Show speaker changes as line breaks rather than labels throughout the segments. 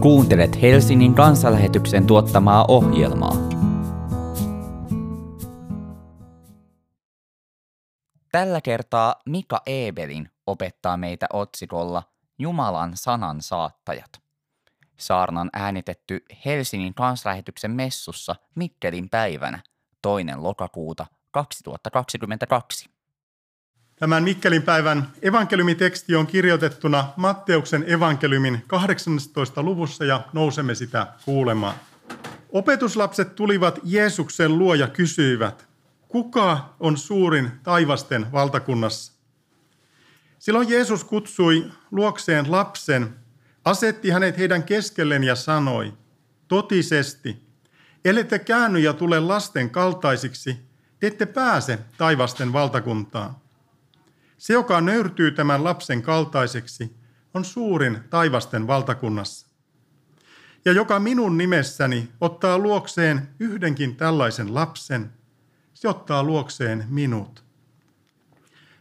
Kuuntelet Helsingin kansanlähetyksen tuottamaa ohjelmaa. Tällä kertaa Mika Ebelin opettaa meitä otsikolla Jumalan sanan saattajat. Saarnan äänitetty Helsingin kanslähetyksen messussa Mikkelin päivänä toinen lokakuuta 2022.
Tämän Mikkelin päivän evankeliumiteksti on kirjoitettuna Matteuksen evankeliumin 18. luvussa ja nousemme sitä kuulemaan. Opetuslapset tulivat Jeesuksen luo ja kysyivät, kuka on suurin taivasten valtakunnassa? Silloin Jeesus kutsui luokseen lapsen, asetti hänet heidän keskelleen ja sanoi, totisesti, ellette käänny ja tule lasten kaltaisiksi, te ette pääse taivasten valtakuntaan. Se, joka nöyrtyy tämän lapsen kaltaiseksi, on suurin taivasten valtakunnassa. Ja joka minun nimessäni ottaa luokseen yhdenkin tällaisen lapsen, se ottaa luokseen minut.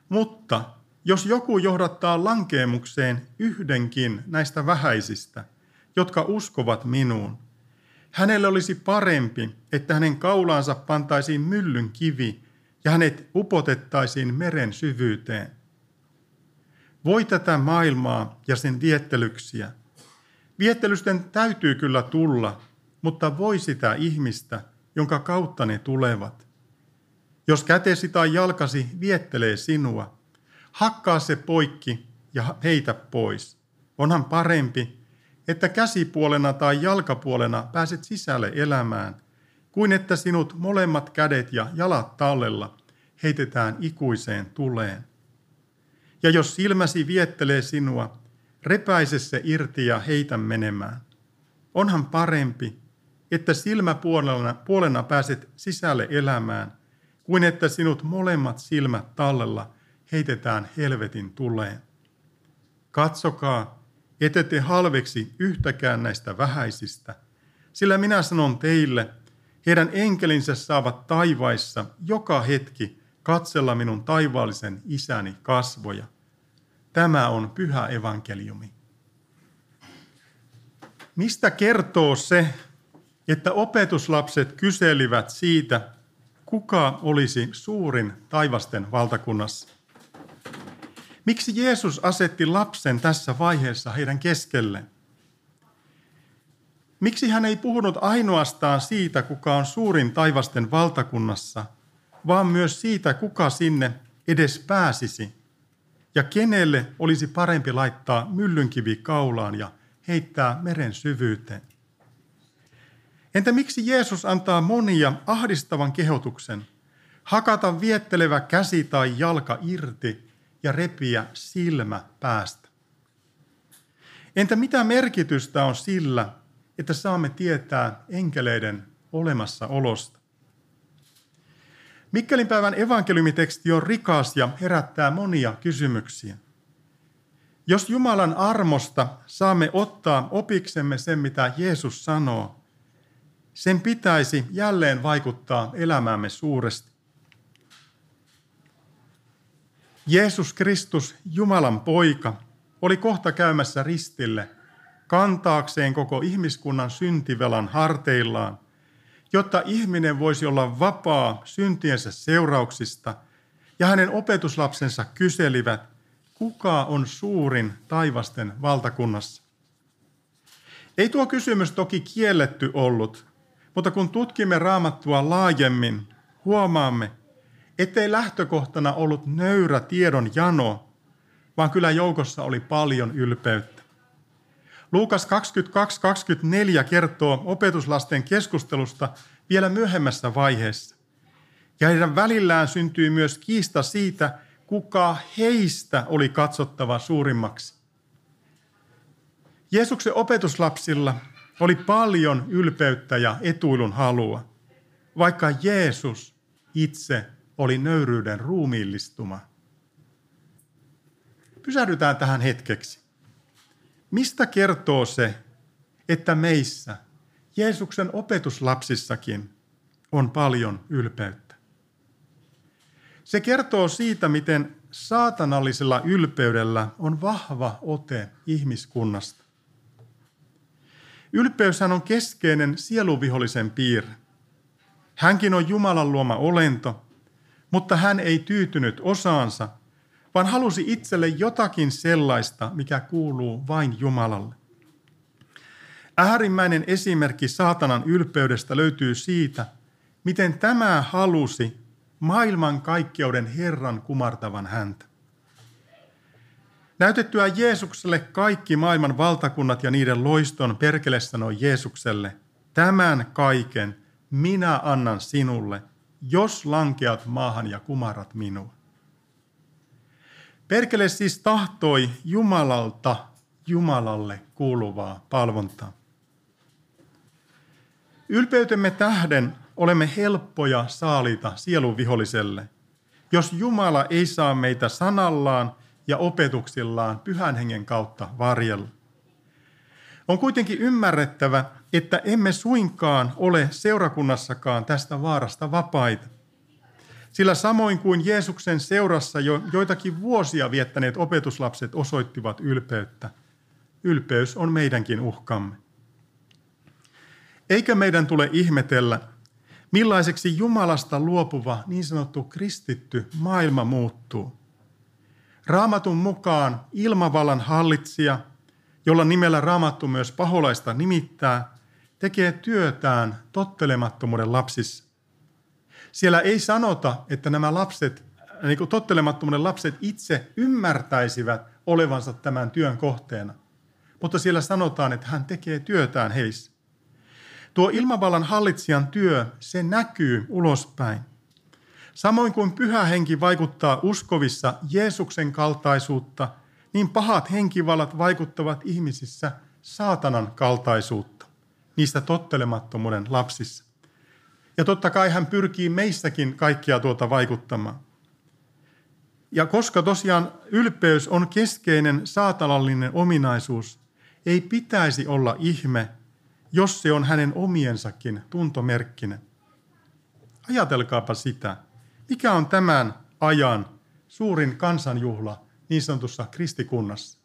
Mutta jos joku johdattaa lankeemukseen yhdenkin näistä vähäisistä, jotka uskovat minuun, hänelle olisi parempi, että hänen kaulaansa pantaisiin myllyn kivi ja hänet upotettaisiin meren syvyyteen. Voi tätä maailmaa ja sen viettelyksiä. Viettelysten täytyy kyllä tulla, mutta voi sitä ihmistä, jonka kautta ne tulevat. Jos kätesi tai jalkasi viettelee sinua, hakkaa se poikki ja heitä pois. Onhan parempi, että käsipuolena tai jalkapuolena pääset sisälle elämään, kuin että sinut molemmat kädet ja jalat tallella heitetään ikuiseen tuleen. Ja jos silmäsi viettelee sinua, repäise se irti ja heitä menemään. Onhan parempi, että silmäpuolena puolena pääset sisälle elämään, kuin että sinut molemmat silmät tallella heitetään helvetin tuleen. Katsokaa, ette te halveksi yhtäkään näistä vähäisistä, sillä minä sanon teille, heidän enkelinsä saavat taivaissa joka hetki katsella minun taivaallisen isäni kasvoja. Tämä on pyhä evankeliumi. Mistä kertoo se, että opetuslapset kyselivät siitä, kuka olisi suurin taivasten valtakunnassa? Miksi Jeesus asetti lapsen tässä vaiheessa heidän keskelleen? Miksi hän ei puhunut ainoastaan siitä, kuka on suurin taivasten valtakunnassa, vaan myös siitä, kuka sinne edes pääsisi ja kenelle olisi parempi laittaa myllynkivi kaulaan ja heittää meren syvyyteen? Entä miksi Jeesus antaa monia ahdistavan kehotuksen hakata viettelevä käsi tai jalka irti ja repiä silmä päästä? Entä mitä merkitystä on sillä, että saamme tietää enkeleiden olemassaolosta? Mikkelin päivän evankeliumiteksti on rikas ja herättää monia kysymyksiä. Jos Jumalan armosta saamme ottaa opiksemme sen, mitä Jeesus sanoo, sen pitäisi jälleen vaikuttaa elämäämme suuresti. Jeesus Kristus, Jumalan poika, oli kohta käymässä ristille kantaakseen koko ihmiskunnan syntivelan harteillaan, jotta ihminen voisi olla vapaa syntiensä seurauksista, ja hänen opetuslapsensa kyselivät, kuka on suurin taivasten valtakunnassa. Ei tuo kysymys toki kielletty ollut, mutta kun tutkimme raamattua laajemmin, huomaamme, ettei lähtökohtana ollut nöyrä tiedon jano, vaan kyllä joukossa oli paljon ylpeyttä. Luukas 22.24 kertoo opetuslasten keskustelusta vielä myöhemmässä vaiheessa. Ja heidän välillään syntyi myös kiista siitä, kuka heistä oli katsottava suurimmaksi. Jeesuksen opetuslapsilla oli paljon ylpeyttä ja etuilun halua, vaikka Jeesus itse oli nöyryyden ruumiillistuma. Pysähdytään tähän hetkeksi. Mistä kertoo se, että meissä, Jeesuksen opetuslapsissakin, on paljon ylpeyttä? Se kertoo siitä, miten saatanallisella ylpeydellä on vahva ote ihmiskunnasta. Ylpeyshän on keskeinen sieluvihollisen piirre. Hänkin on Jumalan luoma olento, mutta hän ei tyytynyt osaansa, vaan halusi itselle jotakin sellaista, mikä kuuluu vain Jumalalle. Äärimmäinen esimerkki saatanan ylpeydestä löytyy siitä, miten tämä halusi maailman kaikkeuden Herran kumartavan häntä. Näytettyä Jeesukselle kaikki maailman valtakunnat ja niiden loiston perkele sanoi Jeesukselle, tämän kaiken minä annan sinulle, jos lankeat maahan ja kumarat minua. Perkele siis tahtoi Jumalalta Jumalalle kuuluvaa palvontaa. Ylpeytemme tähden olemme helppoja saalita sielun viholliselle, jos Jumala ei saa meitä sanallaan ja opetuksillaan pyhän hengen kautta varjella. On kuitenkin ymmärrettävä, että emme suinkaan ole seurakunnassakaan tästä vaarasta vapaita. Sillä samoin kuin Jeesuksen seurassa jo joitakin vuosia viettäneet opetuslapset osoittivat ylpeyttä, ylpeys on meidänkin uhkamme. Eikä meidän tule ihmetellä, millaiseksi Jumalasta luopuva niin sanottu kristitty maailma muuttuu. Raamatun mukaan ilmavallan hallitsija, jolla nimellä Raamattu myös paholaista nimittää, tekee työtään tottelemattomuuden lapsissa. Siellä ei sanota, että nämä lapset, niin kuin tottelemattomuuden lapset itse ymmärtäisivät olevansa tämän työn kohteena. Mutta siellä sanotaan, että hän tekee työtään heissä. Tuo ilmavallan hallitsijan työ, se näkyy ulospäin. Samoin kuin pyhä henki vaikuttaa uskovissa Jeesuksen kaltaisuutta, niin pahat henkivallat vaikuttavat ihmisissä saatanan kaltaisuutta, niistä tottelemattomuuden lapsissa. Ja totta kai hän pyrkii meissäkin kaikkia tuota vaikuttamaan. Ja koska tosiaan ylpeys on keskeinen saatanallinen ominaisuus, ei pitäisi olla ihme, jos se on hänen omiensakin tuntomerkkinen. Ajatelkaapa sitä, mikä on tämän ajan suurin kansanjuhla niin sanotussa kristikunnassa.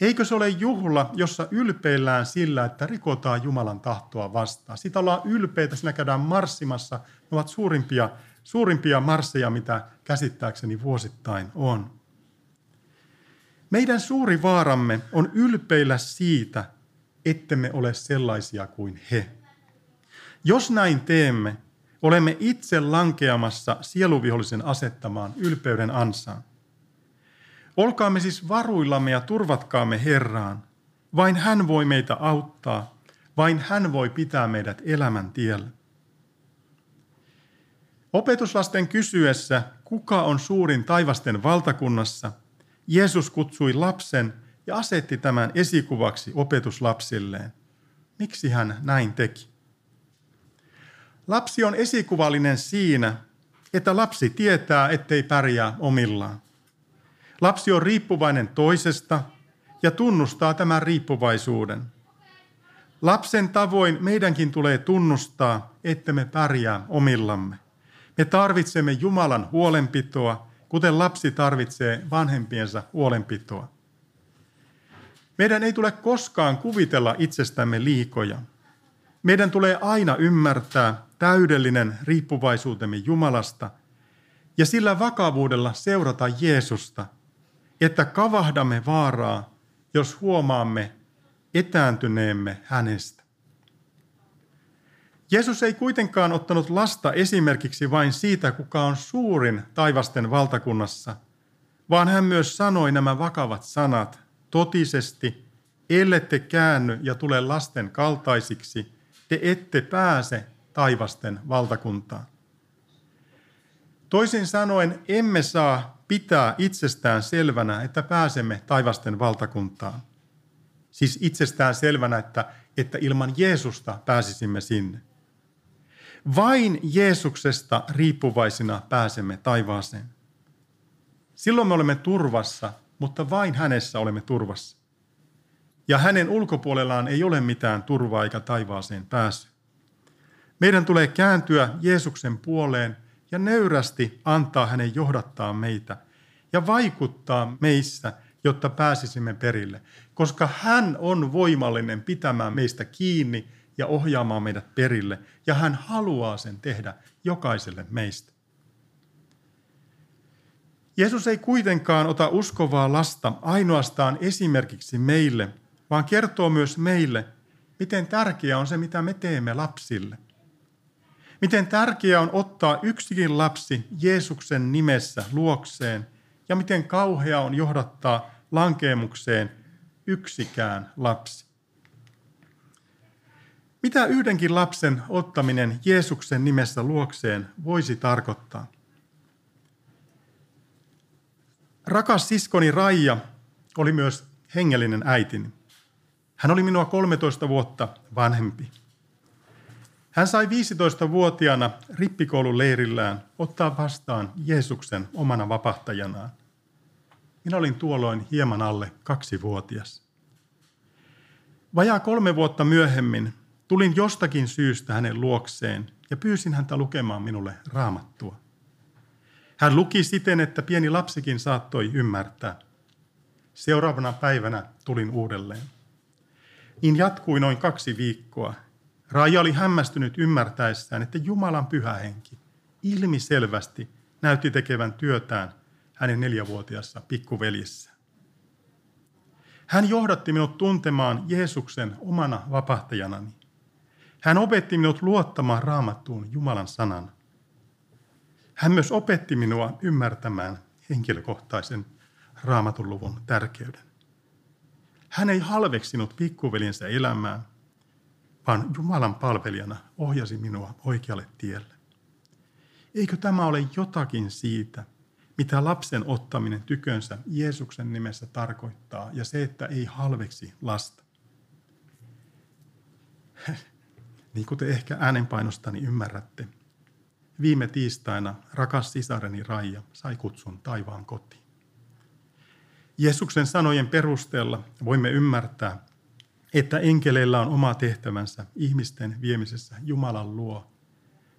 Eikö se ole juhla, jossa ylpeillään sillä, että rikotaan Jumalan tahtoa vastaan? Siitä ollaan ylpeitä, siinä käydään marssimassa. Ne ovat suurimpia, suurimpia marsseja, mitä käsittääkseni vuosittain on. Meidän suuri vaaramme on ylpeillä siitä, ettemme ole sellaisia kuin he. Jos näin teemme, olemme itse lankeamassa sieluvihollisen asettamaan ylpeyden ansaan. Olkaamme siis varuillamme ja turvatkaamme Herraan. Vain hän voi meitä auttaa, vain hän voi pitää meidät elämän tiellä. Opetuslasten kysyessä, kuka on suurin taivasten valtakunnassa, Jeesus kutsui lapsen ja asetti tämän esikuvaksi opetuslapsilleen. Miksi hän näin teki? Lapsi on esikuvallinen siinä, että lapsi tietää, ettei pärjää omillaan. Lapsi on riippuvainen toisesta ja tunnustaa tämän riippuvaisuuden. Lapsen tavoin meidänkin tulee tunnustaa, että me pärjää omillamme. Me tarvitsemme Jumalan huolenpitoa, kuten lapsi tarvitsee vanhempiensa huolenpitoa. Meidän ei tule koskaan kuvitella itsestämme liikoja. Meidän tulee aina ymmärtää täydellinen riippuvaisuutemme Jumalasta ja sillä vakavuudella seurata Jeesusta, että kavahdamme vaaraa, jos huomaamme etääntyneemme hänestä. Jeesus ei kuitenkaan ottanut lasta esimerkiksi vain siitä, kuka on suurin taivasten valtakunnassa, vaan hän myös sanoi nämä vakavat sanat, totisesti, ellette käänny ja tule lasten kaltaisiksi, te ette pääse taivasten valtakuntaan. Toisin sanoen emme saa pitää itsestään selvänä, että pääsemme taivasten valtakuntaan. Siis itsestään selvänä, että, että ilman Jeesusta pääsisimme sinne. Vain Jeesuksesta riippuvaisina pääsemme taivaaseen. Silloin me olemme turvassa, mutta vain hänessä olemme turvassa. Ja hänen ulkopuolellaan ei ole mitään turvaa eikä taivaaseen pääsy. Meidän tulee kääntyä Jeesuksen puoleen ja nöyrästi antaa hänen johdattaa meitä ja vaikuttaa meissä jotta pääsisimme perille, koska hän on voimallinen pitämään meistä kiinni ja ohjaamaan meidät perille, ja hän haluaa sen tehdä jokaiselle meistä. Jeesus ei kuitenkaan ota uskovaa lasta ainoastaan esimerkiksi meille, vaan kertoo myös meille, miten tärkeää on se, mitä me teemme lapsille. Miten tärkeää on ottaa yksikin lapsi Jeesuksen nimessä luokseen ja miten kauhea on johdattaa lankeemukseen yksikään lapsi. Mitä yhdenkin lapsen ottaminen Jeesuksen nimessä luokseen voisi tarkoittaa? Rakas siskoni Raija oli myös hengellinen äitini. Hän oli minua 13 vuotta vanhempi. Hän sai 15-vuotiaana rippikoulun leirillään ottaa vastaan Jeesuksen omana vapahtajanaan. Minä olin tuolloin hieman alle kaksivuotias. Vajaa kolme vuotta myöhemmin tulin jostakin syystä hänen luokseen ja pyysin häntä lukemaan minulle raamattua. Hän luki siten, että pieni lapsikin saattoi ymmärtää. Seuraavana päivänä tulin uudelleen. Niin jatkui noin kaksi viikkoa. Raija oli hämmästynyt ymmärtäessään, että Jumalan pyhä henki ilmiselvästi näytti tekevän työtään hänen neljävuotiassa pikkuveljessä. Hän johdatti minut tuntemaan Jeesuksen omana vapahtajanani. Hän opetti minut luottamaan raamattuun Jumalan sanan. Hän myös opetti minua ymmärtämään henkilökohtaisen raamatun luvun tärkeyden. Hän ei halveksinut pikkuvelinsä elämää, vaan Jumalan palvelijana ohjasi minua oikealle tielle. Eikö tämä ole jotakin siitä, mitä lapsen ottaminen tykönsä Jeesuksen nimessä tarkoittaa ja se, että ei halveksi lasta? Niin kuin te ehkä äänenpainostani ymmärrätte, viime tiistaina rakas sisareni Raija sai kutsun taivaan kotiin. Jeesuksen sanojen perusteella voimme ymmärtää, että enkeleillä on oma tehtävänsä ihmisten viemisessä Jumalan luo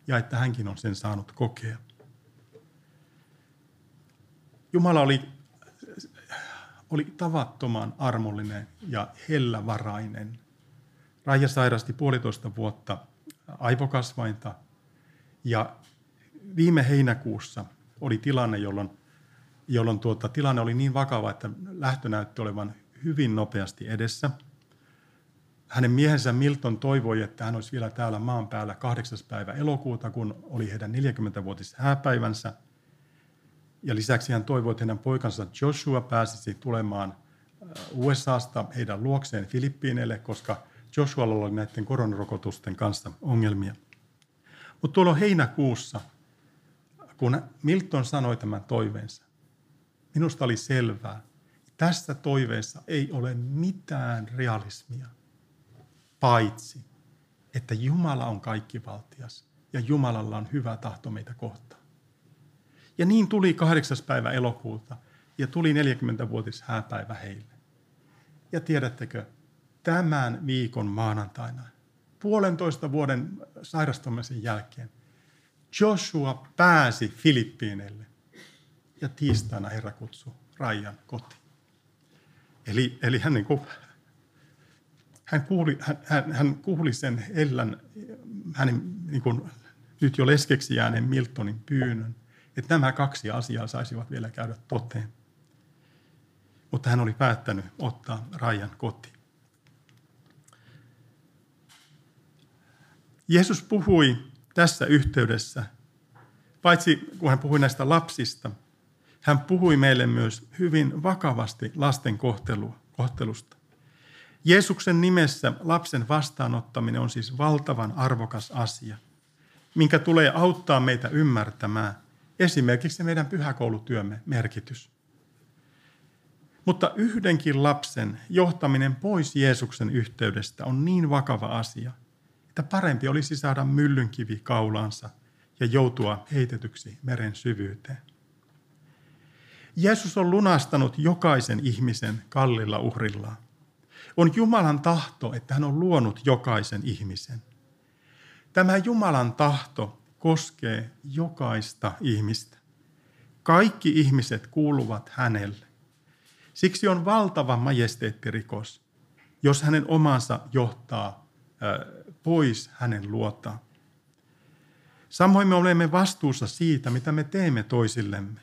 ja että hänkin on sen saanut kokea. Jumala oli, oli tavattoman armollinen ja hellävarainen. Raija sairasti puolitoista vuotta aivokasvainta ja viime heinäkuussa oli tilanne, jolloin, jolloin tuota, tilanne oli niin vakava, että lähtö näytti olevan hyvin nopeasti edessä. Hänen miehensä Milton toivoi, että hän olisi vielä täällä maan päällä 8. päivä elokuuta, kun oli heidän 40-vuotis hääpäivänsä. Ja lisäksi hän toivoi, että hänen poikansa Joshua pääsisi tulemaan äh, USAsta heidän luokseen Filippiineille, koska Joshualla oli näiden koronarokotusten kanssa ongelmia. Mutta tuolla heinäkuussa – kun Milton sanoi tämän toiveensa, minusta oli selvää, tässä toiveessa ei ole mitään realismia, paitsi että Jumala on kaikkivaltias ja Jumalalla on hyvä tahto meitä kohtaan. Ja niin tuli kahdeksas päivä elokuuta ja tuli 40-vuotis hääpäivä heille. Ja tiedättekö, tämän viikon maanantaina, puolentoista vuoden sairastumisen jälkeen, Joshua pääsi Filippiineille ja tiistaina Herra kutsui Rajan kotiin. Eli, eli hän, niin kuin, hän, kuuli, hän, hän, hän kuuli sen Ellän, hänen niin kuin, nyt jo leskeksi jääneen Miltonin pyynnön, että nämä kaksi asiaa saisivat vielä käydä toteen. Mutta hän oli päättänyt ottaa Rajan kotiin. Jeesus puhui tässä yhteydessä, paitsi kun hän puhui näistä lapsista, hän puhui meille myös hyvin vakavasti lasten kohtelua, kohtelusta. Jeesuksen nimessä lapsen vastaanottaminen on siis valtavan arvokas asia, minkä tulee auttaa meitä ymmärtämään esimerkiksi meidän pyhäkoulutyömme merkitys. Mutta yhdenkin lapsen johtaminen pois Jeesuksen yhteydestä on niin vakava asia – että parempi olisi saada myllynkivi kaulaansa ja joutua heitetyksi meren syvyyteen. Jeesus on lunastanut jokaisen ihmisen kallilla uhrillaan. On Jumalan tahto, että hän on luonut jokaisen ihmisen. Tämä Jumalan tahto koskee jokaista ihmistä. Kaikki ihmiset kuuluvat hänelle. Siksi on valtava majesteettirikos, jos hänen omansa johtaa pois hänen luotaan. Samoin me olemme vastuussa siitä, mitä me teemme toisillemme.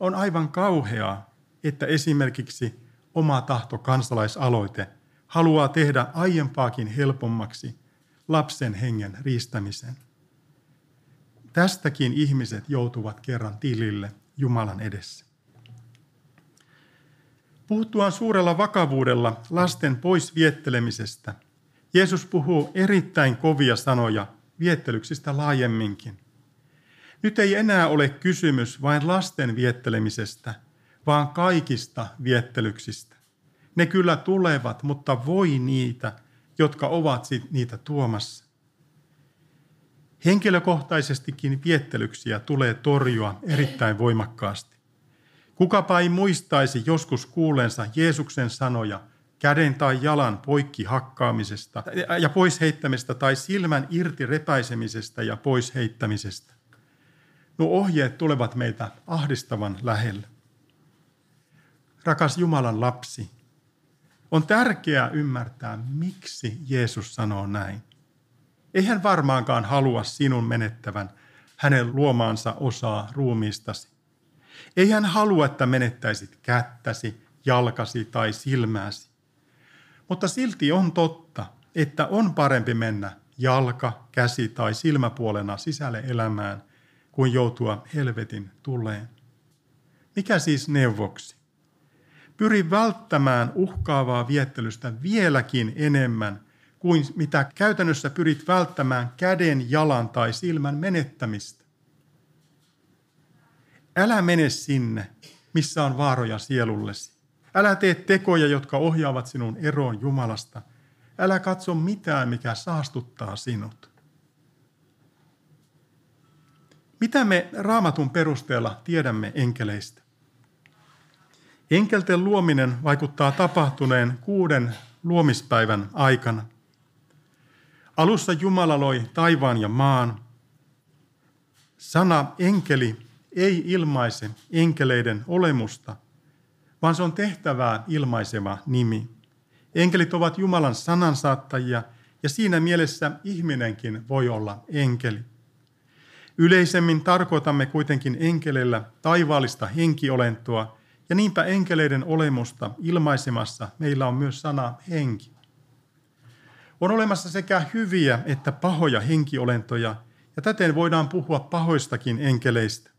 On aivan kauheaa, että esimerkiksi oma tahto kansalaisaloite haluaa tehdä aiempaakin helpommaksi lapsen hengen riistämisen. Tästäkin ihmiset joutuvat kerran tilille Jumalan edessä. Puhuttuaan suurella vakavuudella lasten pois viettelemisestä, Jeesus puhuu erittäin kovia sanoja viettelyksistä laajemminkin. Nyt ei enää ole kysymys vain lasten viettelemisestä, vaan kaikista viettelyksistä. Ne kyllä tulevat, mutta voi niitä, jotka ovat niitä tuomassa. Henkilökohtaisestikin viettelyksiä tulee torjua erittäin voimakkaasti. Kukapa ei muistaisi joskus kuulensa Jeesuksen sanoja käden tai jalan poikki hakkaamisesta ja pois heittämistä tai silmän irti repäisemisestä ja pois heittämisestä. Nuo ohjeet tulevat meitä ahdistavan lähelle. Rakas Jumalan lapsi, on tärkeää ymmärtää, miksi Jeesus sanoo näin. Ei hän varmaankaan halua sinun menettävän hänen luomaansa osaa ruumiistasi. Ei hän halua, että menettäisit kättäsi, jalkasi tai silmääsi. Mutta silti on totta, että on parempi mennä jalka, käsi tai silmäpuolena sisälle elämään, kuin joutua helvetin tuleen. Mikä siis neuvoksi? Pyri välttämään uhkaavaa viettelystä vieläkin enemmän kuin mitä käytännössä pyrit välttämään käden, jalan tai silmän menettämistä. Älä mene sinne, missä on vaaroja sielullesi. Älä tee tekoja, jotka ohjaavat sinun eroon Jumalasta. Älä katso mitään, mikä saastuttaa sinut. Mitä me raamatun perusteella tiedämme enkeleistä? Enkelten luominen vaikuttaa tapahtuneen kuuden luomispäivän aikana. Alussa Jumala loi taivaan ja maan. Sana enkeli ei ilmaise enkeleiden olemusta, vaan se on tehtävää ilmaiseva nimi. Enkelit ovat Jumalan sanansaattajia ja siinä mielessä ihminenkin voi olla enkeli. Yleisemmin tarkoitamme kuitenkin enkeleillä taivaallista henkiolentoa, ja niinpä enkeleiden olemusta ilmaisemassa meillä on myös sana henki. On olemassa sekä hyviä että pahoja henkiolentoja, ja täten voidaan puhua pahoistakin enkeleistä.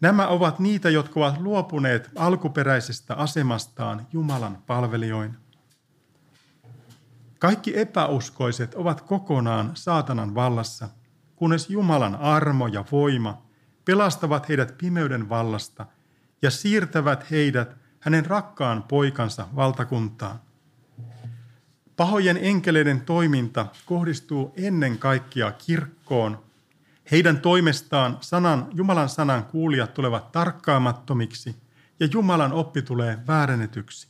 Nämä ovat niitä, jotka ovat luopuneet alkuperäisestä asemastaan Jumalan palvelijoina. Kaikki epäuskoiset ovat kokonaan saatanan vallassa, kunnes Jumalan armo ja voima pelastavat heidät pimeyden vallasta ja siirtävät heidät hänen rakkaan poikansa valtakuntaan. Pahojen enkeleiden toiminta kohdistuu ennen kaikkea kirkkoon heidän toimestaan sanan, Jumalan sanan kuulijat tulevat tarkkaamattomiksi ja Jumalan oppi tulee väärennetyksi.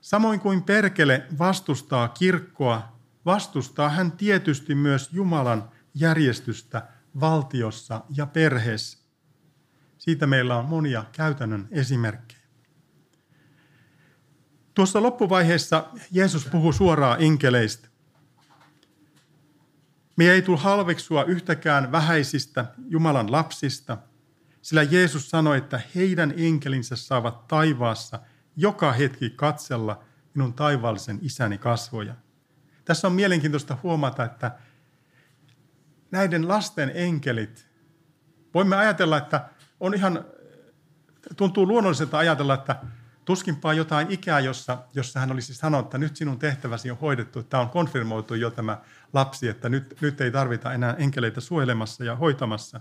Samoin kuin perkele vastustaa kirkkoa, vastustaa hän tietysti myös Jumalan järjestystä valtiossa ja perheessä. Siitä meillä on monia käytännön esimerkkejä. Tuossa loppuvaiheessa Jeesus puhuu suoraan enkeleistä. Me ei tule halveksua yhtäkään vähäisistä Jumalan lapsista, sillä Jeesus sanoi, että heidän enkelinsä saavat taivaassa joka hetki katsella minun taivaallisen isäni kasvoja. Tässä on mielenkiintoista huomata, että näiden lasten enkelit, voimme ajatella, että on ihan, tuntuu luonnolliselta ajatella, että tuskinpaa jotain ikää, jossa, jossa hän olisi sanonut, että nyt sinun tehtäväsi on hoidettu, että tämä on konfirmoitu jo tämä lapsi, että nyt, nyt ei tarvita enää enkeleitä suojelemassa ja hoitamassa.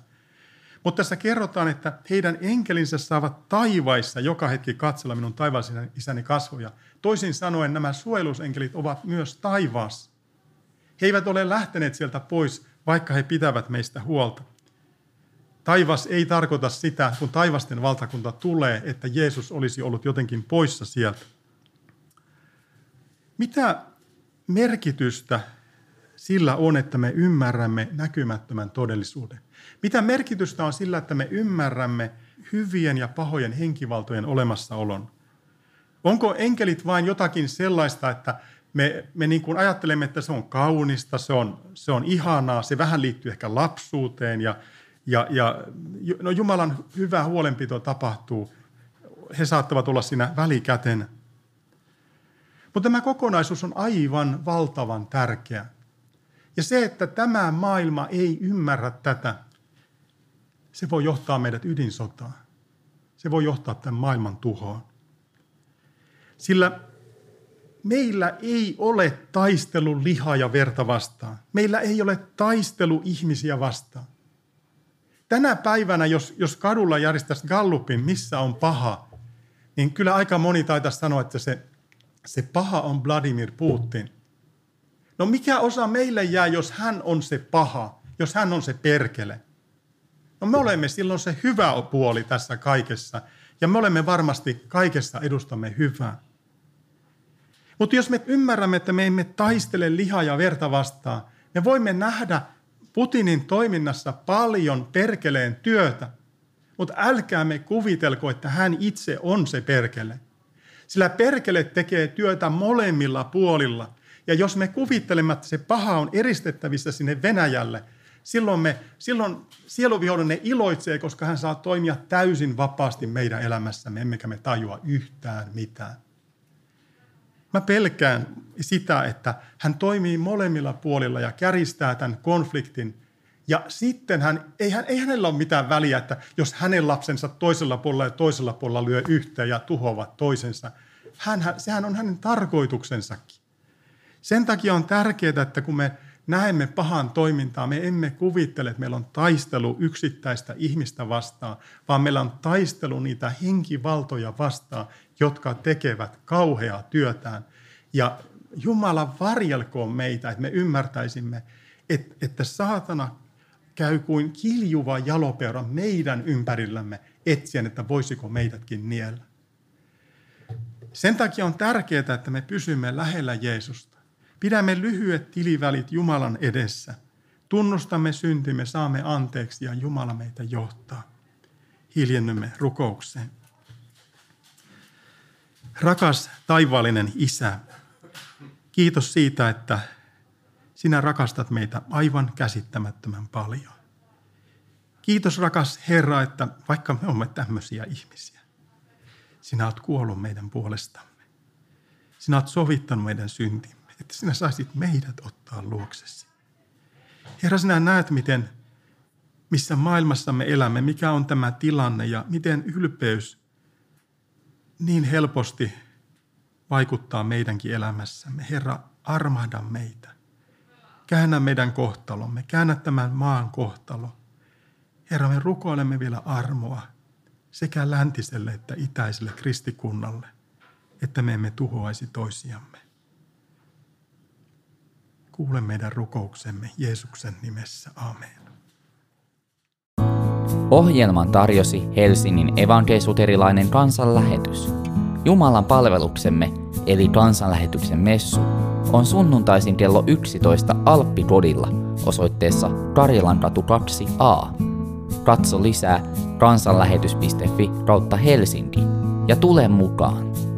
Mutta tässä kerrotaan, että heidän enkelinsä saavat taivaissa joka hetki katsella minun taivaallisen isäni kasvoja. Toisin sanoen nämä suojelusenkelit ovat myös taivaassa. He eivät ole lähteneet sieltä pois, vaikka he pitävät meistä huolta. Taivas ei tarkoita sitä, kun taivasten valtakunta tulee, että Jeesus olisi ollut jotenkin poissa sieltä. Mitä merkitystä sillä on, että me ymmärrämme näkymättömän todellisuuden? Mitä merkitystä on sillä, että me ymmärrämme hyvien ja pahojen henkivaltojen olemassaolon. Onko enkelit vain jotakin sellaista, että me, me niin kuin ajattelemme, että se on kaunista, se on, se on ihanaa, se vähän liittyy ehkä lapsuuteen ja, ja, ja no Jumalan hyvä huolenpito tapahtuu. He saattavat olla siinä välikäten. Mutta tämä kokonaisuus on aivan valtavan tärkeä. Ja se, että tämä maailma ei ymmärrä tätä, se voi johtaa meidät ydinsotaan. Se voi johtaa tämän maailman tuhoon. Sillä meillä ei ole taistelu lihaa ja verta vastaan. Meillä ei ole taistelu ihmisiä vastaan. Tänä päivänä, jos, jos kadulla järjestäisi gallupin, missä on paha, niin kyllä aika moni taitaisi sanoa, että se, se paha on Vladimir Putin. No mikä osa meille jää, jos hän on se paha, jos hän on se perkele? No me olemme silloin se hyvä puoli tässä kaikessa, ja me olemme varmasti kaikessa edustamme hyvää. Mutta jos me ymmärrämme, että me emme taistele lihaa ja verta vastaan, me voimme nähdä Putinin toiminnassa paljon perkeleen työtä, mutta älkäämme kuvitelko, että hän itse on se perkele. Sillä perkele tekee työtä molemmilla puolilla. Ja jos me kuvittelemme, että se paha on eristettävissä sinne Venäjälle, silloin, me, silloin sieluvihollinen iloitsee, koska hän saa toimia täysin vapaasti meidän elämässämme, emmekä me tajua yhtään mitään. Mä pelkään sitä, että hän toimii molemmilla puolilla ja käristää tämän konfliktin. Ja sitten hän, ei, hän, ei hänellä ole mitään väliä, että jos hänen lapsensa toisella puolella ja toisella puolella lyö yhteen ja tuhoavat toisensa. Hän, sehän on hänen tarkoituksensakin. Sen takia on tärkeää, että kun me näemme pahan toimintaa, me emme kuvittele, että meillä on taistelu yksittäistä ihmistä vastaan, vaan meillä on taistelu niitä henkivaltoja vastaan, jotka tekevät kauheaa työtään. Ja Jumala varjelkoon meitä, että me ymmärtäisimme, että, että saatana käy kuin kiljuva jalopeura meidän ympärillämme etsien, että voisiko meidätkin niellä. Sen takia on tärkeää, että me pysymme lähellä Jeesusta. Pidämme lyhyet tilivälit Jumalan edessä. Tunnustamme syntimme, saamme anteeksi ja Jumala meitä johtaa. Hiljennymme rukoukseen. Rakas taivaallinen Isä, kiitos siitä, että sinä rakastat meitä aivan käsittämättömän paljon. Kiitos rakas Herra, että vaikka me olemme tämmöisiä ihmisiä, sinä olet kuollut meidän puolestamme. Sinä olet sovittanut meidän syntimme, että sinä saisit meidät ottaa luoksesi. Herra, sinä näet, miten, missä maailmassa me elämme, mikä on tämä tilanne ja miten ylpeys niin helposti vaikuttaa meidänkin elämässämme. Herra, armahda meitä. Käännä meidän kohtalomme, käännä tämän maan kohtalo. Herra, me rukoilemme vielä armoa sekä läntiselle että itäiselle kristikunnalle, että me emme tuhoaisi toisiamme. Kuule meidän rukouksemme Jeesuksen nimessä. Amen.
Ohjelman tarjosi Helsingin evankelisuterilainen kansanlähetys. Jumalan palveluksemme, eli kansanlähetyksen messu, on sunnuntaisin kello 11 Alppikodilla osoitteessa Karjalankatu 2a. Katso lisää kansanlähetys.fi kautta Helsinki ja tule mukaan.